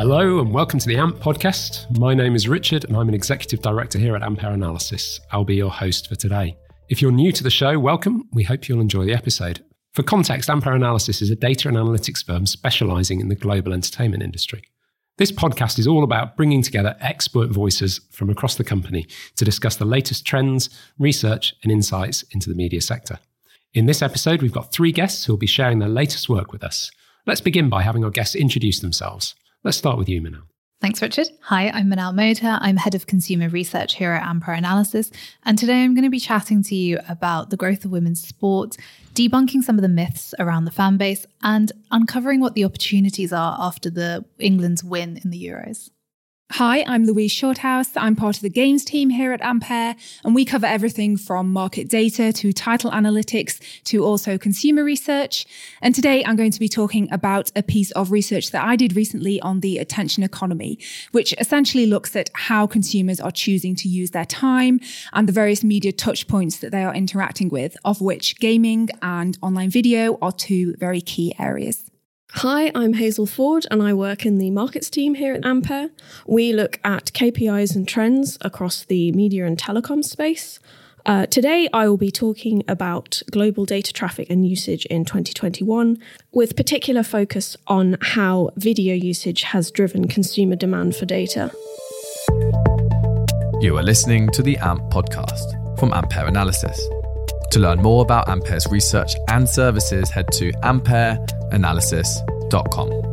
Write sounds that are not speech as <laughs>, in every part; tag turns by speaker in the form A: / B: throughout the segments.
A: Hello and welcome to the AMP podcast. My name is Richard and I'm an executive director here at Ampere Analysis. I'll be your host for today. If you're new to the show, welcome. We hope you'll enjoy the episode. For context, Ampere Analysis is a data and analytics firm specializing in the global entertainment industry. This podcast is all about bringing together expert voices from across the company to discuss the latest trends, research, and insights into the media sector. In this episode, we've got three guests who will be sharing their latest work with us. Let's begin by having our guests introduce themselves. Let's start with you, Minal.
B: Thanks, Richard. Hi, I'm Minal Modha. I'm head of consumer research here at Ampere Analysis. And today I'm going to be chatting to you about the growth of women's sport, debunking some of the myths around the fan base, and uncovering what the opportunities are after the England's win in the Euros.
C: Hi, I'm Louise Shorthouse. I'm part of the games team here at Ampere, and we cover everything from market data to title analytics to also consumer research. And today I'm going to be talking about a piece of research that I did recently on the attention economy, which essentially looks at how consumers are choosing to use their time and the various media touch points that they are interacting with, of which gaming and online video are two very key areas.
D: Hi, I'm Hazel Ford and I work in the markets team here at Ampere. We look at KPIs and trends across the media and telecom space. Uh, today, I will be talking about global data traffic and usage in 2021, with particular focus on how video usage has driven consumer demand for data.
E: You are listening to the AMP podcast from Ampere Analysis. To learn more about Ampere's research and services, head to ampereanalysis.com.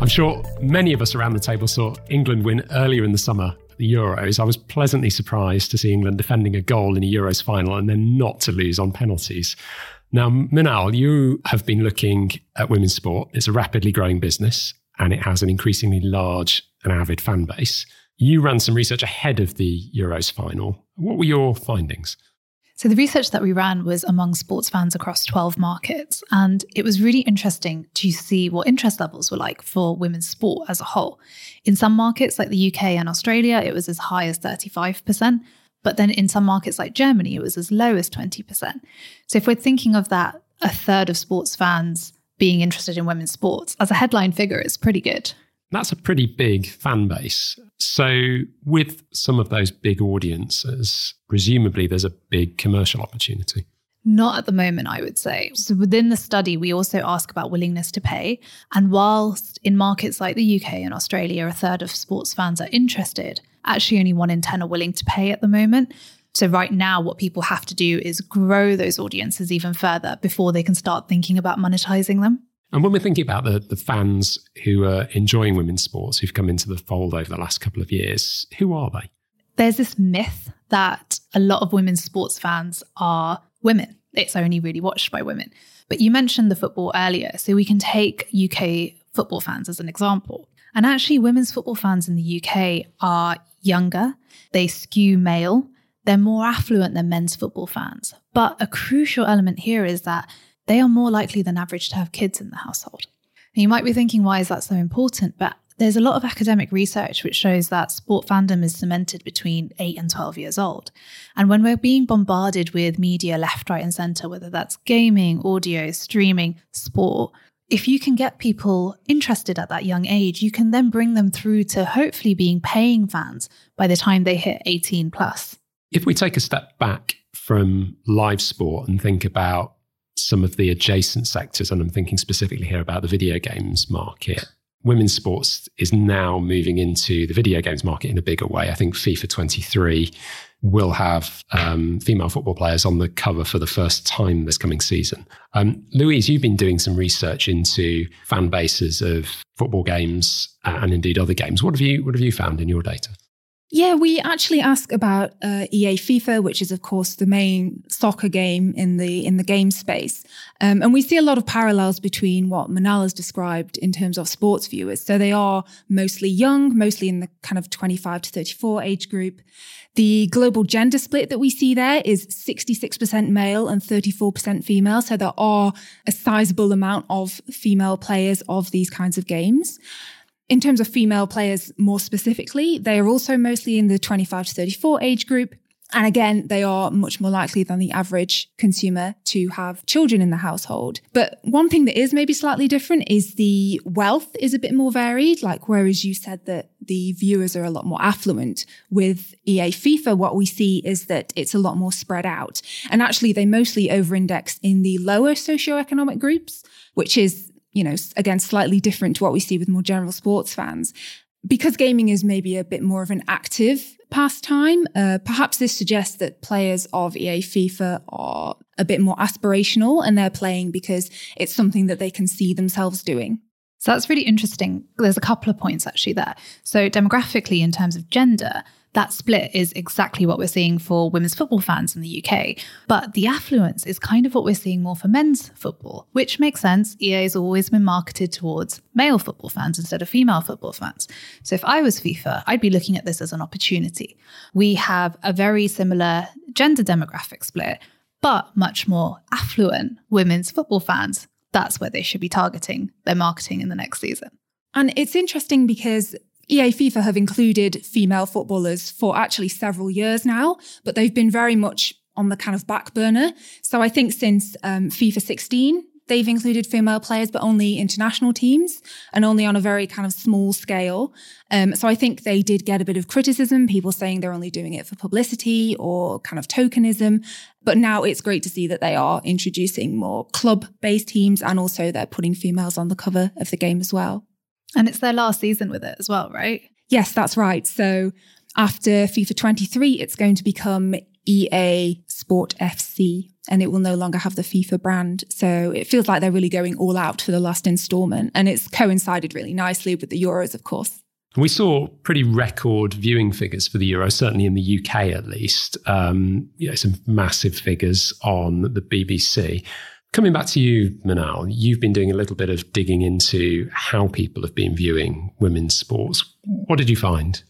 A: I'm sure many of us around the table saw England win earlier in the summer the Euros. I was pleasantly surprised to see England defending a goal in a Euros final and then not to lose on penalties. Now, Minal, you have been looking at women's sport. It's a rapidly growing business and it has an increasingly large and avid fan base. You ran some research ahead of the Euros final. What were your findings?
B: So, the research that we ran was among sports fans across 12 markets. And it was really interesting to see what interest levels were like for women's sport as a whole. In some markets, like the UK and Australia, it was as high as 35%. But then in some markets like Germany, it was as low as 20%. So, if we're thinking of that, a third of sports fans being interested in women's sports, as a headline figure, it's pretty good.
A: That's a pretty big fan base. So, with some of those big audiences, presumably there's a big commercial opportunity.
B: Not at the moment, I would say. So, within the study, we also ask about willingness to pay. And whilst in markets like the UK and Australia, a third of sports fans are interested, actually only one in 10 are willing to pay at the moment. So, right now, what people have to do is grow those audiences even further before they can start thinking about monetizing them.
A: And when we're thinking about the, the fans who are enjoying women's sports, who've come into the fold over the last couple of years, who are they?
B: There's this myth that a lot of women's sports fans are women. It's only really watched by women. But you mentioned the football earlier, so we can take UK football fans as an example. And actually, women's football fans in the UK are younger, they skew male, they're more affluent than men's football fans. But a crucial element here is that they are more likely than average to have kids in the household. And you might be thinking, why is that so important? But there's a lot of academic research which shows that sport fandom is cemented between 8 and 12 years old. And when we're being bombarded with media left, right, and center, whether that's gaming, audio, streaming, sport, if you can get people interested at that young age, you can then bring them through to hopefully being paying fans by the time they hit 18 plus.
A: If we take a step back from live sport and think about some of the adjacent sectors, and I'm thinking specifically here about the video games market. Women's sports is now moving into the video games market in a bigger way. I think FIFA 23 will have um, female football players on the cover for the first time this coming season. Um, Louise, you've been doing some research into fan bases of football games uh, and indeed other games. What have you What have you found in your data?
C: Yeah, we actually ask about uh, EA FIFA, which is of course the main soccer game in the in the game space, um, and we see a lot of parallels between what Minal has described in terms of sports viewers. So they are mostly young, mostly in the kind of 25 to 34 age group. The global gender split that we see there is 66% male and 34% female. So there are a sizable amount of female players of these kinds of games. In terms of female players more specifically, they are also mostly in the 25 to 34 age group. And again, they are much more likely than the average consumer to have children in the household. But one thing that is maybe slightly different is the wealth is a bit more varied. Like, whereas you said that the viewers are a lot more affluent with EA FIFA, what we see is that it's a lot more spread out. And actually, they mostly over index in the lower socioeconomic groups, which is you know, again, slightly different to what we see with more general sports fans. Because gaming is maybe a bit more of an active pastime, uh, perhaps this suggests that players of EA FIFA are a bit more aspirational and they're playing because it's something that they can see themselves doing.
B: So that's really interesting. There's a couple of points actually there. So, demographically, in terms of gender, that split is exactly what we're seeing for women's football fans in the UK. But the affluence is kind of what we're seeing more for men's football, which makes sense. EA has always been marketed towards male football fans instead of female football fans. So if I was FIFA, I'd be looking at this as an opportunity. We have a very similar gender demographic split, but much more affluent women's football fans. That's where they should be targeting their marketing in the next season.
C: And it's interesting because EA FIFA have included female footballers for actually several years now, but they've been very much on the kind of back burner. So I think since um, FIFA 16, they've included female players, but only international teams and only on a very kind of small scale. Um, so I think they did get a bit of criticism, people saying they're only doing it for publicity or kind of tokenism. But now it's great to see that they are introducing more club based teams and also they're putting females on the cover of the game as well.
B: And it's their last season with it as well, right?
C: Yes, that's right. So after FIFA 23, it's going to become EA Sport FC and it will no longer have the FIFA brand. So it feels like they're really going all out for the last installment. And it's coincided really nicely with the Euros, of course.
A: We saw pretty record viewing figures for the Euro, certainly in the UK at least. Um, you know, some massive figures on the BBC. Coming back to you, Minal, you've been doing a little bit of digging into how people have been viewing women's sports. What did you find?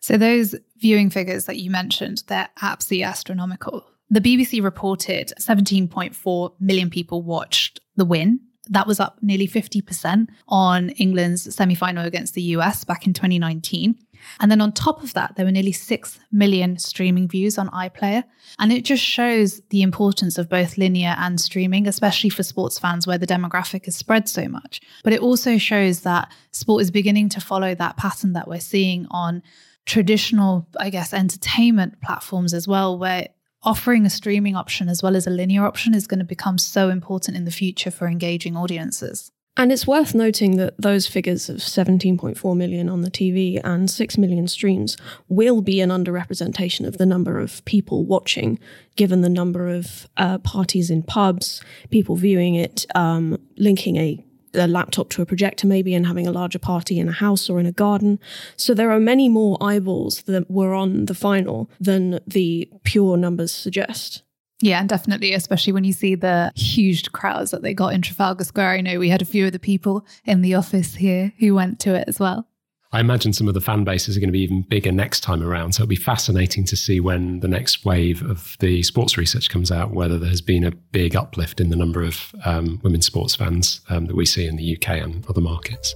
B: So, those viewing figures that you mentioned, they're absolutely astronomical. The BBC reported 17.4 million people watched the win. That was up nearly 50% on England's semi final against the US back in 2019. And then on top of that, there were nearly 6 million streaming views on iPlayer. And it just shows the importance of both linear and streaming, especially for sports fans where the demographic is spread so much. But it also shows that sport is beginning to follow that pattern that we're seeing on traditional, I guess, entertainment platforms as well, where offering a streaming option as well as a linear option is going to become so important in the future for engaging audiences.
D: And it's worth noting that those figures of 17.4 million on the TV and 6 million streams will be an underrepresentation of the number of people watching, given the number of uh, parties in pubs, people viewing it, um, linking a, a laptop to a projector maybe and having a larger party in a house or in a garden. So there are many more eyeballs that were on the final than the pure numbers suggest.
B: Yeah, and definitely, especially when you see the huge crowds that they got in Trafalgar Square. I know we had a few of the people in the office here who went to it as well.
A: I imagine some of the fan bases are going to be even bigger next time around. So it'll be fascinating to see when the next wave of the sports research comes out, whether there has been a big uplift in the number of um, women's sports fans um, that we see in the UK and other markets.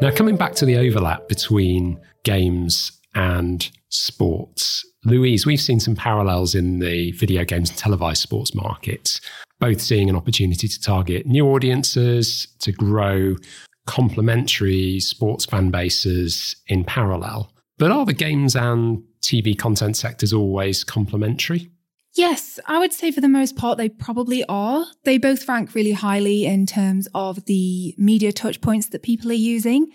A: Now, coming back to the overlap between games and sports, Louise, we've seen some parallels in the video games and televised sports markets, both seeing an opportunity to target new audiences, to grow complementary sports fan bases in parallel. But are the games and TV content sectors always complementary?
C: Yes, I would say for the most part they probably are. They both rank really highly in terms of the media touch points that people are using.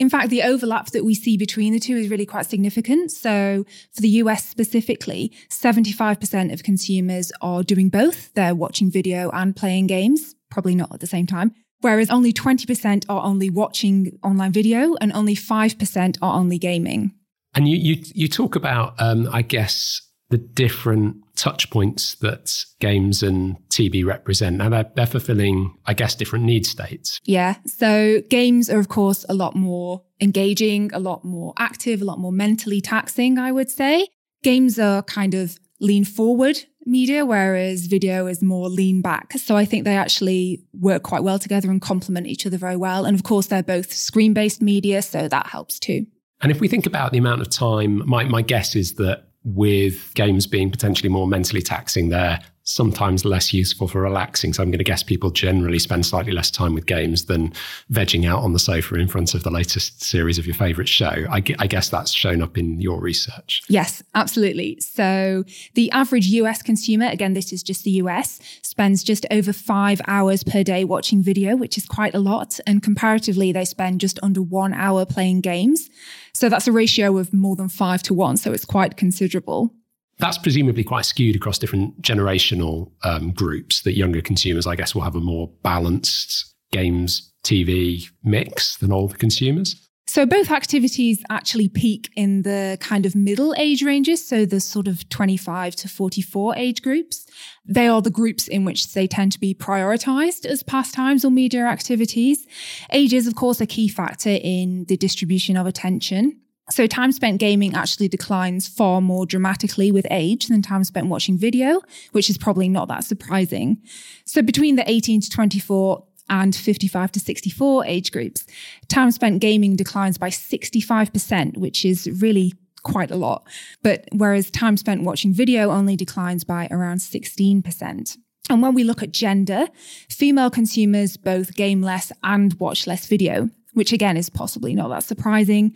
C: In fact, the overlap that we see between the two is really quite significant. So for the US specifically, 75% of consumers are doing both. They're watching video and playing games, probably not at the same time. Whereas only 20% are only watching online video and only 5% are only gaming.
A: And you, you, you talk about, um, I guess, the different touch points that games and TV represent. Now they're, they're fulfilling, I guess, different need states.
C: Yeah. So games are, of course, a lot more engaging, a lot more active, a lot more mentally taxing, I would say. Games are kind of lean forward media, whereas video is more lean back. So I think they actually work quite well together and complement each other very well. And of course, they're both screen based media, so that helps too.
A: And if we think about the amount of time, my, my guess is that with games being potentially more mentally taxing, they're sometimes less useful for relaxing. So I'm going to guess people generally spend slightly less time with games than vegging out on the sofa in front of the latest series of your favorite show. I, I, guess that's shown up in your research.
C: Yes, absolutely. So the average US consumer, again, this is just the US, spends just over five hours per day watching video, which is quite a lot. And comparatively, they spend just under one hour playing games. So that's a ratio of more than five to one. So it's quite considerable
A: that's presumably quite skewed across different generational um, groups that younger consumers, I guess, will have a more balanced games TV mix than older consumers.
C: So both activities actually peak in the kind of middle age ranges. So the sort of 25 to 44 age groups. They are the groups in which they tend to be prioritized as pastimes or media activities. Age is, of course, a key factor in the distribution of attention. So time spent gaming actually declines far more dramatically with age than time spent watching video, which is probably not that surprising. So between the 18 to 24 and 55 to 64 age groups, time spent gaming declines by 65%, which is really quite a lot. But whereas time spent watching video only declines by around 16%. And when we look at gender, female consumers both game less and watch less video, which again is possibly not that surprising.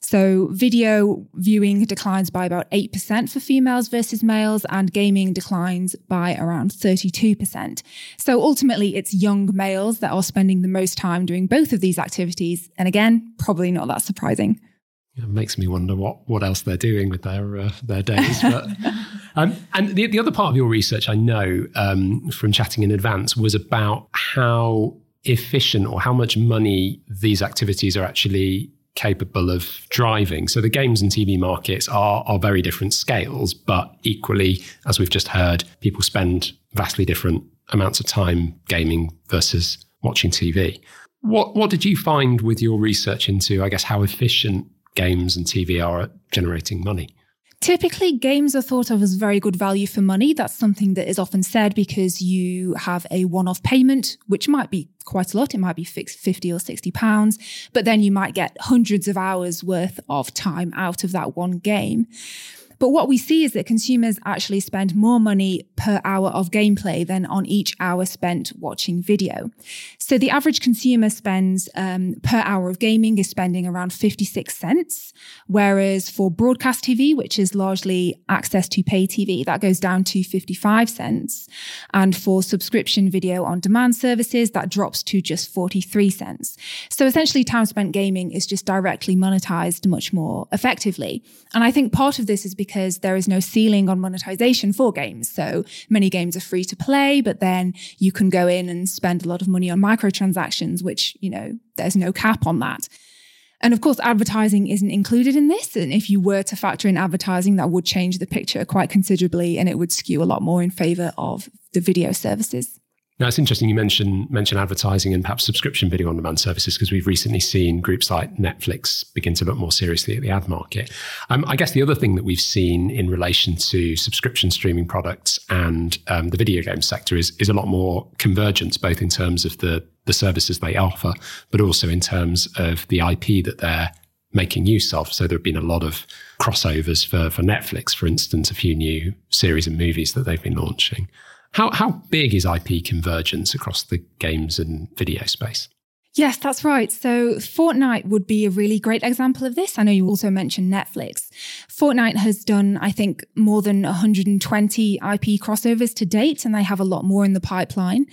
C: So video viewing declines by about 8% for females versus males, and gaming declines by around 32%. So ultimately, it's young males that are spending the most time doing both of these activities. And again, probably not that surprising.
A: It makes me wonder what, what else they're doing with their uh, their days. But, <laughs> um, and the, the other part of your research, I know um, from chatting in advance, was about how efficient or how much money these activities are actually capable of driving. So the games and TV markets are, are very different scales, but equally, as we've just heard, people spend vastly different amounts of time gaming versus watching TV. What what did you find with your research into, I guess, how efficient games and TV are at generating money?
C: Typically, games are thought of as very good value for money. That's something that is often said because you have a one off payment, which might be quite a lot. It might be fixed 50 or 60 pounds, but then you might get hundreds of hours worth of time out of that one game. But what we see is that consumers actually spend more money per hour of gameplay than on each hour spent watching video. So the average consumer spends um, per hour of gaming is spending around 56 cents, whereas for broadcast TV, which is largely access to pay TV, that goes down to 55 cents. And for subscription video on demand services, that drops to just 43 cents. So essentially, time spent gaming is just directly monetized much more effectively. And I think part of this is because because there is no ceiling on monetization for games. So many games are free to play, but then you can go in and spend a lot of money on microtransactions, which, you know, there's no cap on that. And of course, advertising isn't included in this. And if you were to factor in advertising, that would change the picture quite considerably and it would skew a lot more in favor of the video services.
A: Now it's interesting you mention mention advertising and perhaps subscription video on demand services because we've recently seen groups like Netflix begin to look more seriously at the ad market. Um, I guess the other thing that we've seen in relation to subscription streaming products and um, the video game sector is is a lot more convergence, both in terms of the the services they offer, but also in terms of the IP that they're making use of. So there have been a lot of crossovers for for Netflix, for instance, a few new series and movies that they've been launching. How, how big is IP convergence across the games and video space?
C: Yes, that's right. So Fortnite would be a really great example of this. I know you also mentioned Netflix. Fortnite has done, I think, more than 120 IP crossovers to date, and they have a lot more in the pipeline.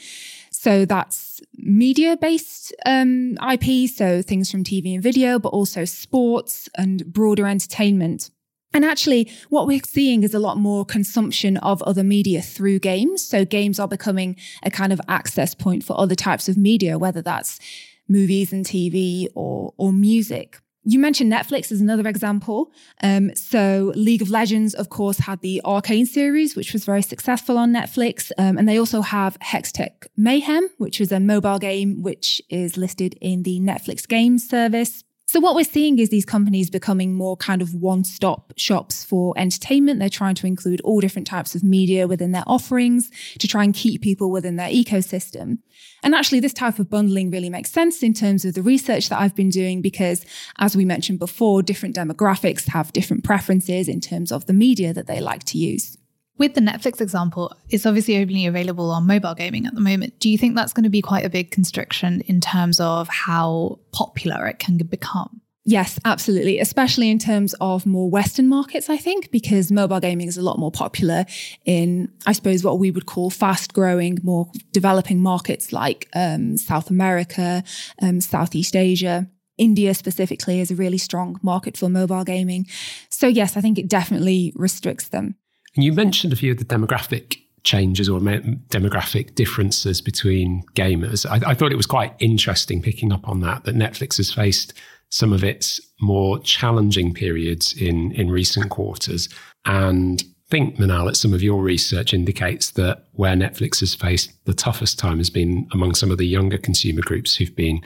C: So that's media based um, IP, so things from TV and video, but also sports and broader entertainment. And actually, what we're seeing is a lot more consumption of other media through games. So games are becoming a kind of access point for other types of media, whether that's movies and TV or, or music. You mentioned Netflix as another example. Um, so League of Legends, of course, had the Arcane series, which was very successful on Netflix. Um, and they also have Hextech Mayhem, which is a mobile game, which is listed in the Netflix games service. So what we're seeing is these companies becoming more kind of one-stop shops for entertainment. They're trying to include all different types of media within their offerings to try and keep people within their ecosystem. And actually this type of bundling really makes sense in terms of the research that I've been doing because as we mentioned before, different demographics have different preferences in terms of the media that they like to use.
B: With the Netflix example, it's obviously only available on mobile gaming at the moment. Do you think that's going to be quite a big constriction in terms of how popular it can become?
C: Yes, absolutely. Especially in terms of more Western markets, I think, because mobile gaming is a lot more popular in, I suppose, what we would call fast growing, more developing markets like um, South America, um, Southeast Asia. India specifically is a really strong market for mobile gaming. So, yes, I think it definitely restricts them.
A: You mentioned a few of the demographic changes or demographic differences between gamers. I, I, thought it was quite interesting picking up on that, that Netflix has faced some of its more challenging periods in, in recent quarters. And think, Minal, that some of your research indicates that where Netflix has faced the toughest time has been among some of the younger consumer groups who've been,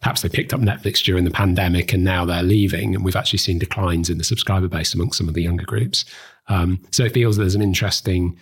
A: perhaps they picked up Netflix during the pandemic and now they're leaving. And we've actually seen declines in the subscriber base among some of the younger groups. Um, so it feels there's an interesting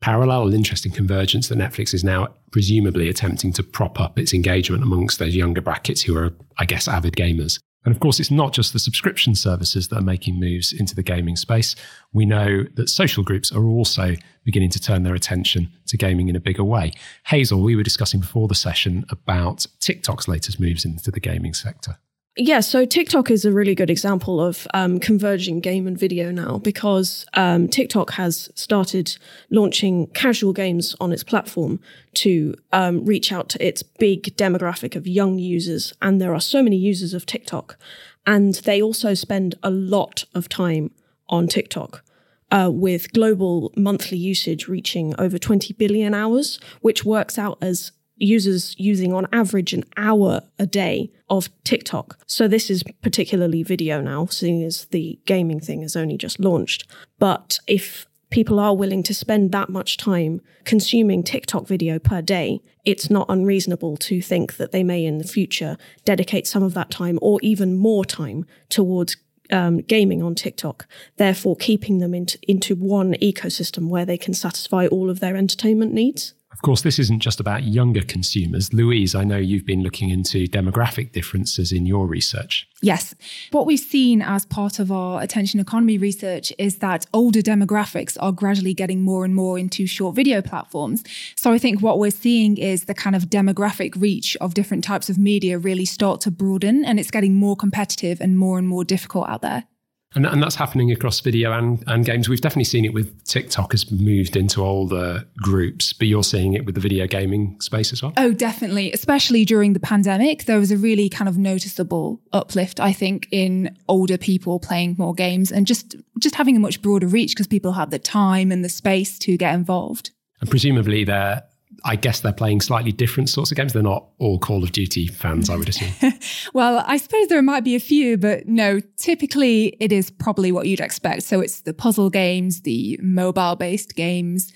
A: parallel, an interesting convergence that Netflix is now presumably attempting to prop up its engagement amongst those younger brackets who are, I guess, avid gamers. And of course, it's not just the subscription services that are making moves into the gaming space. We know that social groups are also beginning to turn their attention to gaming in a bigger way. Hazel, we were discussing before the session about TikTok's latest moves into the gaming sector.
D: Yeah, so TikTok is a really good example of um, converging game and video now because um, TikTok has started launching casual games on its platform to um, reach out to its big demographic of young users. And there are so many users of TikTok. And they also spend a lot of time on TikTok. Uh, with global monthly usage reaching over 20 billion hours, which works out as users using on average an hour a day of TikTok. So this is particularly video now, seeing as the gaming thing has only just launched. But if people are willing to spend that much time consuming TikTok video per day, it's not unreasonable to think that they may in the future dedicate some of that time or even more time towards um, gaming on TikTok, therefore keeping them into, into one ecosystem where they can satisfy all of their entertainment needs.
A: Of course, this isn't just about younger consumers. Louise, I know you've been looking into demographic differences in your research.
C: Yes. What we've seen as part of our attention economy research is that older demographics are gradually getting more and more into short video platforms. So I think what we're seeing is the kind of demographic reach of different types of media really start to broaden and it's getting more competitive and more and more difficult out there.
A: And, and that's happening across video and, and games. We've definitely seen it with TikTok has moved into older groups, but you're seeing it with the video gaming space as well?
C: Oh, definitely. Especially during the pandemic, there was a really kind of noticeable uplift, I think, in older people playing more games and just, just having a much broader reach because people have the time and the space to get involved.
A: And presumably they're I guess they're playing slightly different sorts of games. They're not all Call of Duty fans, I would assume. <laughs>
C: well, I suppose there might be a few, but no, typically it is probably what you'd expect. So it's the puzzle games, the mobile based games,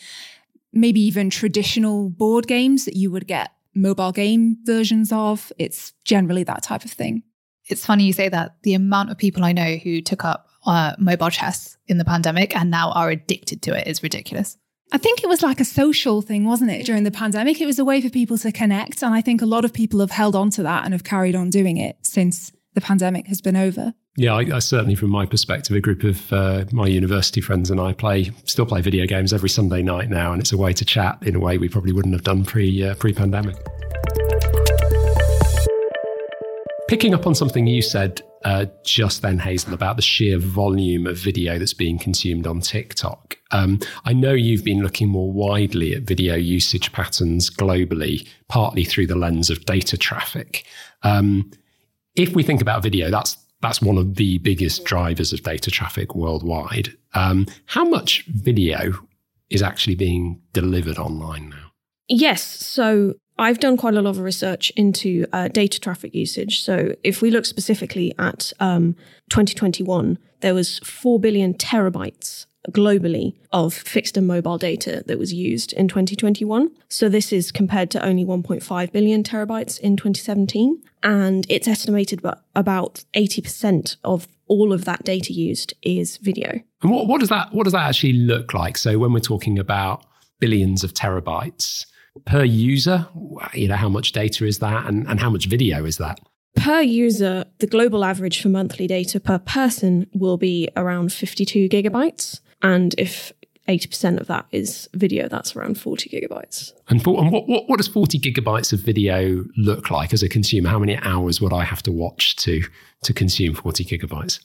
C: maybe even traditional board games that you would get mobile game versions of. It's generally that type of thing.
B: It's funny you say that. The amount of people I know who took up uh, mobile chess in the pandemic and now are addicted to it is ridiculous.
C: I think it was like a social thing, wasn't it, during the pandemic? It was a way for people to connect. And I think a lot of people have held on to that and have carried on doing it since the pandemic has been over.
A: Yeah, I, I certainly, from my perspective, a group of uh, my university friends and I play still play video games every Sunday night now, and it's a way to chat in a way we probably wouldn't have done pre uh, pre pandemic. Picking up on something you said uh, just then, Hazel, about the sheer volume of video that's being consumed on TikTok. Um, I know you've been looking more widely at video usage patterns globally, partly through the lens of data traffic. Um, if we think about video, that's that's one of the biggest drivers of data traffic worldwide. Um, how much video is actually being delivered online now?
D: Yes. So I've done quite a lot of research into uh, data traffic usage. So if we look specifically at um, 2021, there was 4 billion terabytes globally of fixed and mobile data that was used in 2021. So this is compared to only 1.5 billion terabytes in 2017. And it's estimated that about 80% of all of that data used is video.
A: And what, what does that what does that actually look like? So when we're talking about billions of terabytes per user, you know, how much data is that and, and how much video is that?
D: Per user, the global average for monthly data per person will be around 52 gigabytes. And if 80% of that is video, that's around 40 gigabytes.
A: And, for, and what, what, what does 40 gigabytes of video look like as a consumer? How many hours would I have to watch to, to consume 40 gigabytes?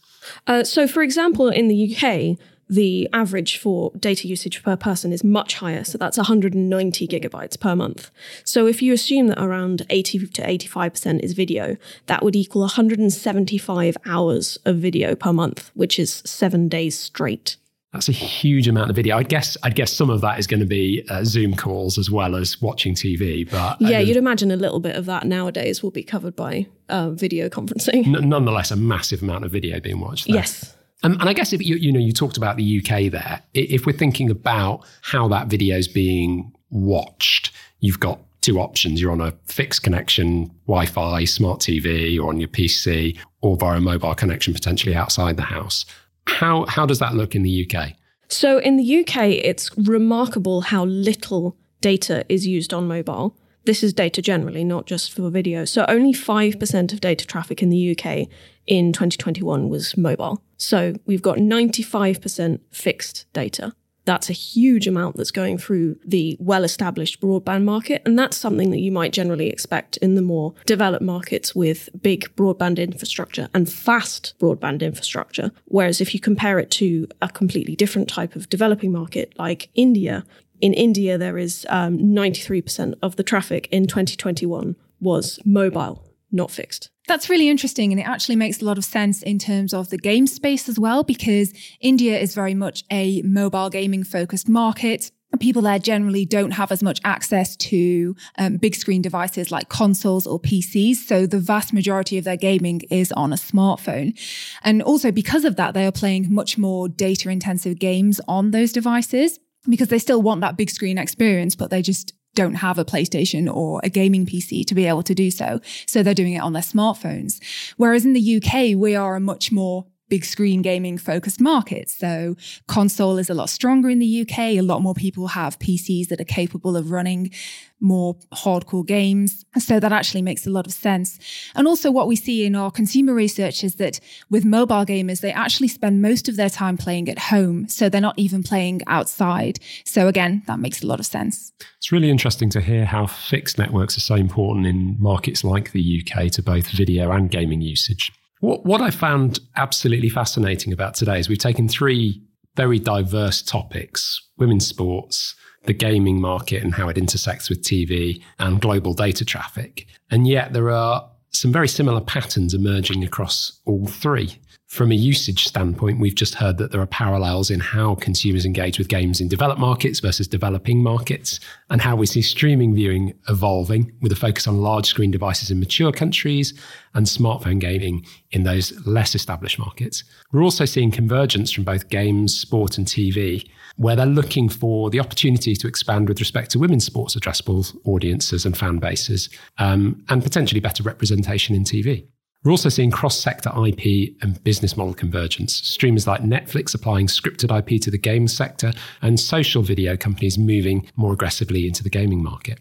D: Uh, so, for example, in the UK, the average for data usage per person is much higher. So that's 190 gigabytes per month. So if you assume that around 80 to 85% is video, that would equal 175 hours of video per month, which is seven days straight.
A: That's a huge amount of video. I guess I'd guess some of that is going to be uh, Zoom calls as well as watching TV. But
D: yeah, you'd imagine a little bit of that nowadays will be covered by uh, video conferencing.
A: N- nonetheless, a massive amount of video being watched. There.
D: Yes.
A: Um, and I guess if you, you know, you talked about the UK there. If we're thinking about how that video is being watched, you've got two options. You're on a fixed connection, Wi-Fi, smart TV, or on your PC, or via a mobile connection potentially outside the house. How how does that look in the UK?
D: So in the UK, it's remarkable how little data is used on mobile. This is data generally, not just for video. So only 5% of data traffic in the UK in 2021 was mobile. So we've got 95% fixed data. That's a huge amount that's going through the well established broadband market. And that's something that you might generally expect in the more developed markets with big broadband infrastructure and fast broadband infrastructure. Whereas if you compare it to a completely different type of developing market like India, in India, there is um, 93% of the traffic in 2021 was mobile, not fixed.
C: That's really interesting. And it actually makes a lot of sense in terms of the game space as well, because India is very much a mobile gaming focused market. People there generally don't have as much access to um, big screen devices like consoles or PCs. So the vast majority of their gaming is on a smartphone. And also because of that, they are playing much more data intensive games on those devices because they still want that big screen experience, but they just don't have a PlayStation or a gaming PC to be able to do so. So they're doing it on their smartphones. Whereas in the UK, we are a much more big screen gaming focused market. So console is a lot stronger in the UK. A lot more people have PCs that are capable of running more hardcore games. So that actually makes a lot of sense. And also what we see in our consumer research is that with mobile gamers, they actually spend most of their time playing at home. So they're not even playing outside. So again, that makes a lot of sense.
A: It's really interesting to hear how fixed networks are so important in markets like the UK to both video and gaming usage. What, what I found absolutely fascinating about today is we've taken three very diverse topics women's sports, the gaming market and how it intersects with TV and global data traffic. And yet there are some very similar patterns emerging across all three. From a usage standpoint, we've just heard that there are parallels in how consumers engage with games in developed markets versus developing markets, and how we see streaming viewing evolving with a focus on large screen devices in mature countries and smartphone gaming in those less established markets. We're also seeing convergence from both games, sport, and TV, where they're looking for the opportunity to expand with respect to women's sports addressable audiences and fan bases, um, and potentially better representation in TV. We're also seeing cross sector IP and business model convergence. Streamers like Netflix applying scripted IP to the games sector, and social video companies moving more aggressively into the gaming market.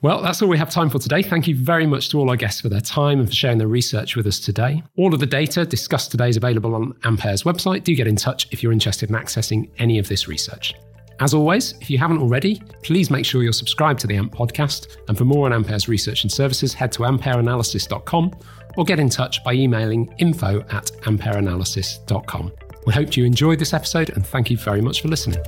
A: Well, that's all we have time for today. Thank you very much to all our guests for their time and for sharing their research with us today. All of the data discussed today is available on Ampere's website. Do get in touch if you're interested in accessing any of this research. As always, if you haven't already, please make sure you're subscribed to the AMP podcast. And for more on Ampere's research and services, head to ampereanalysis.com or get in touch by emailing info at ampereanalysis.com. We hope you enjoyed this episode and thank you very much for listening.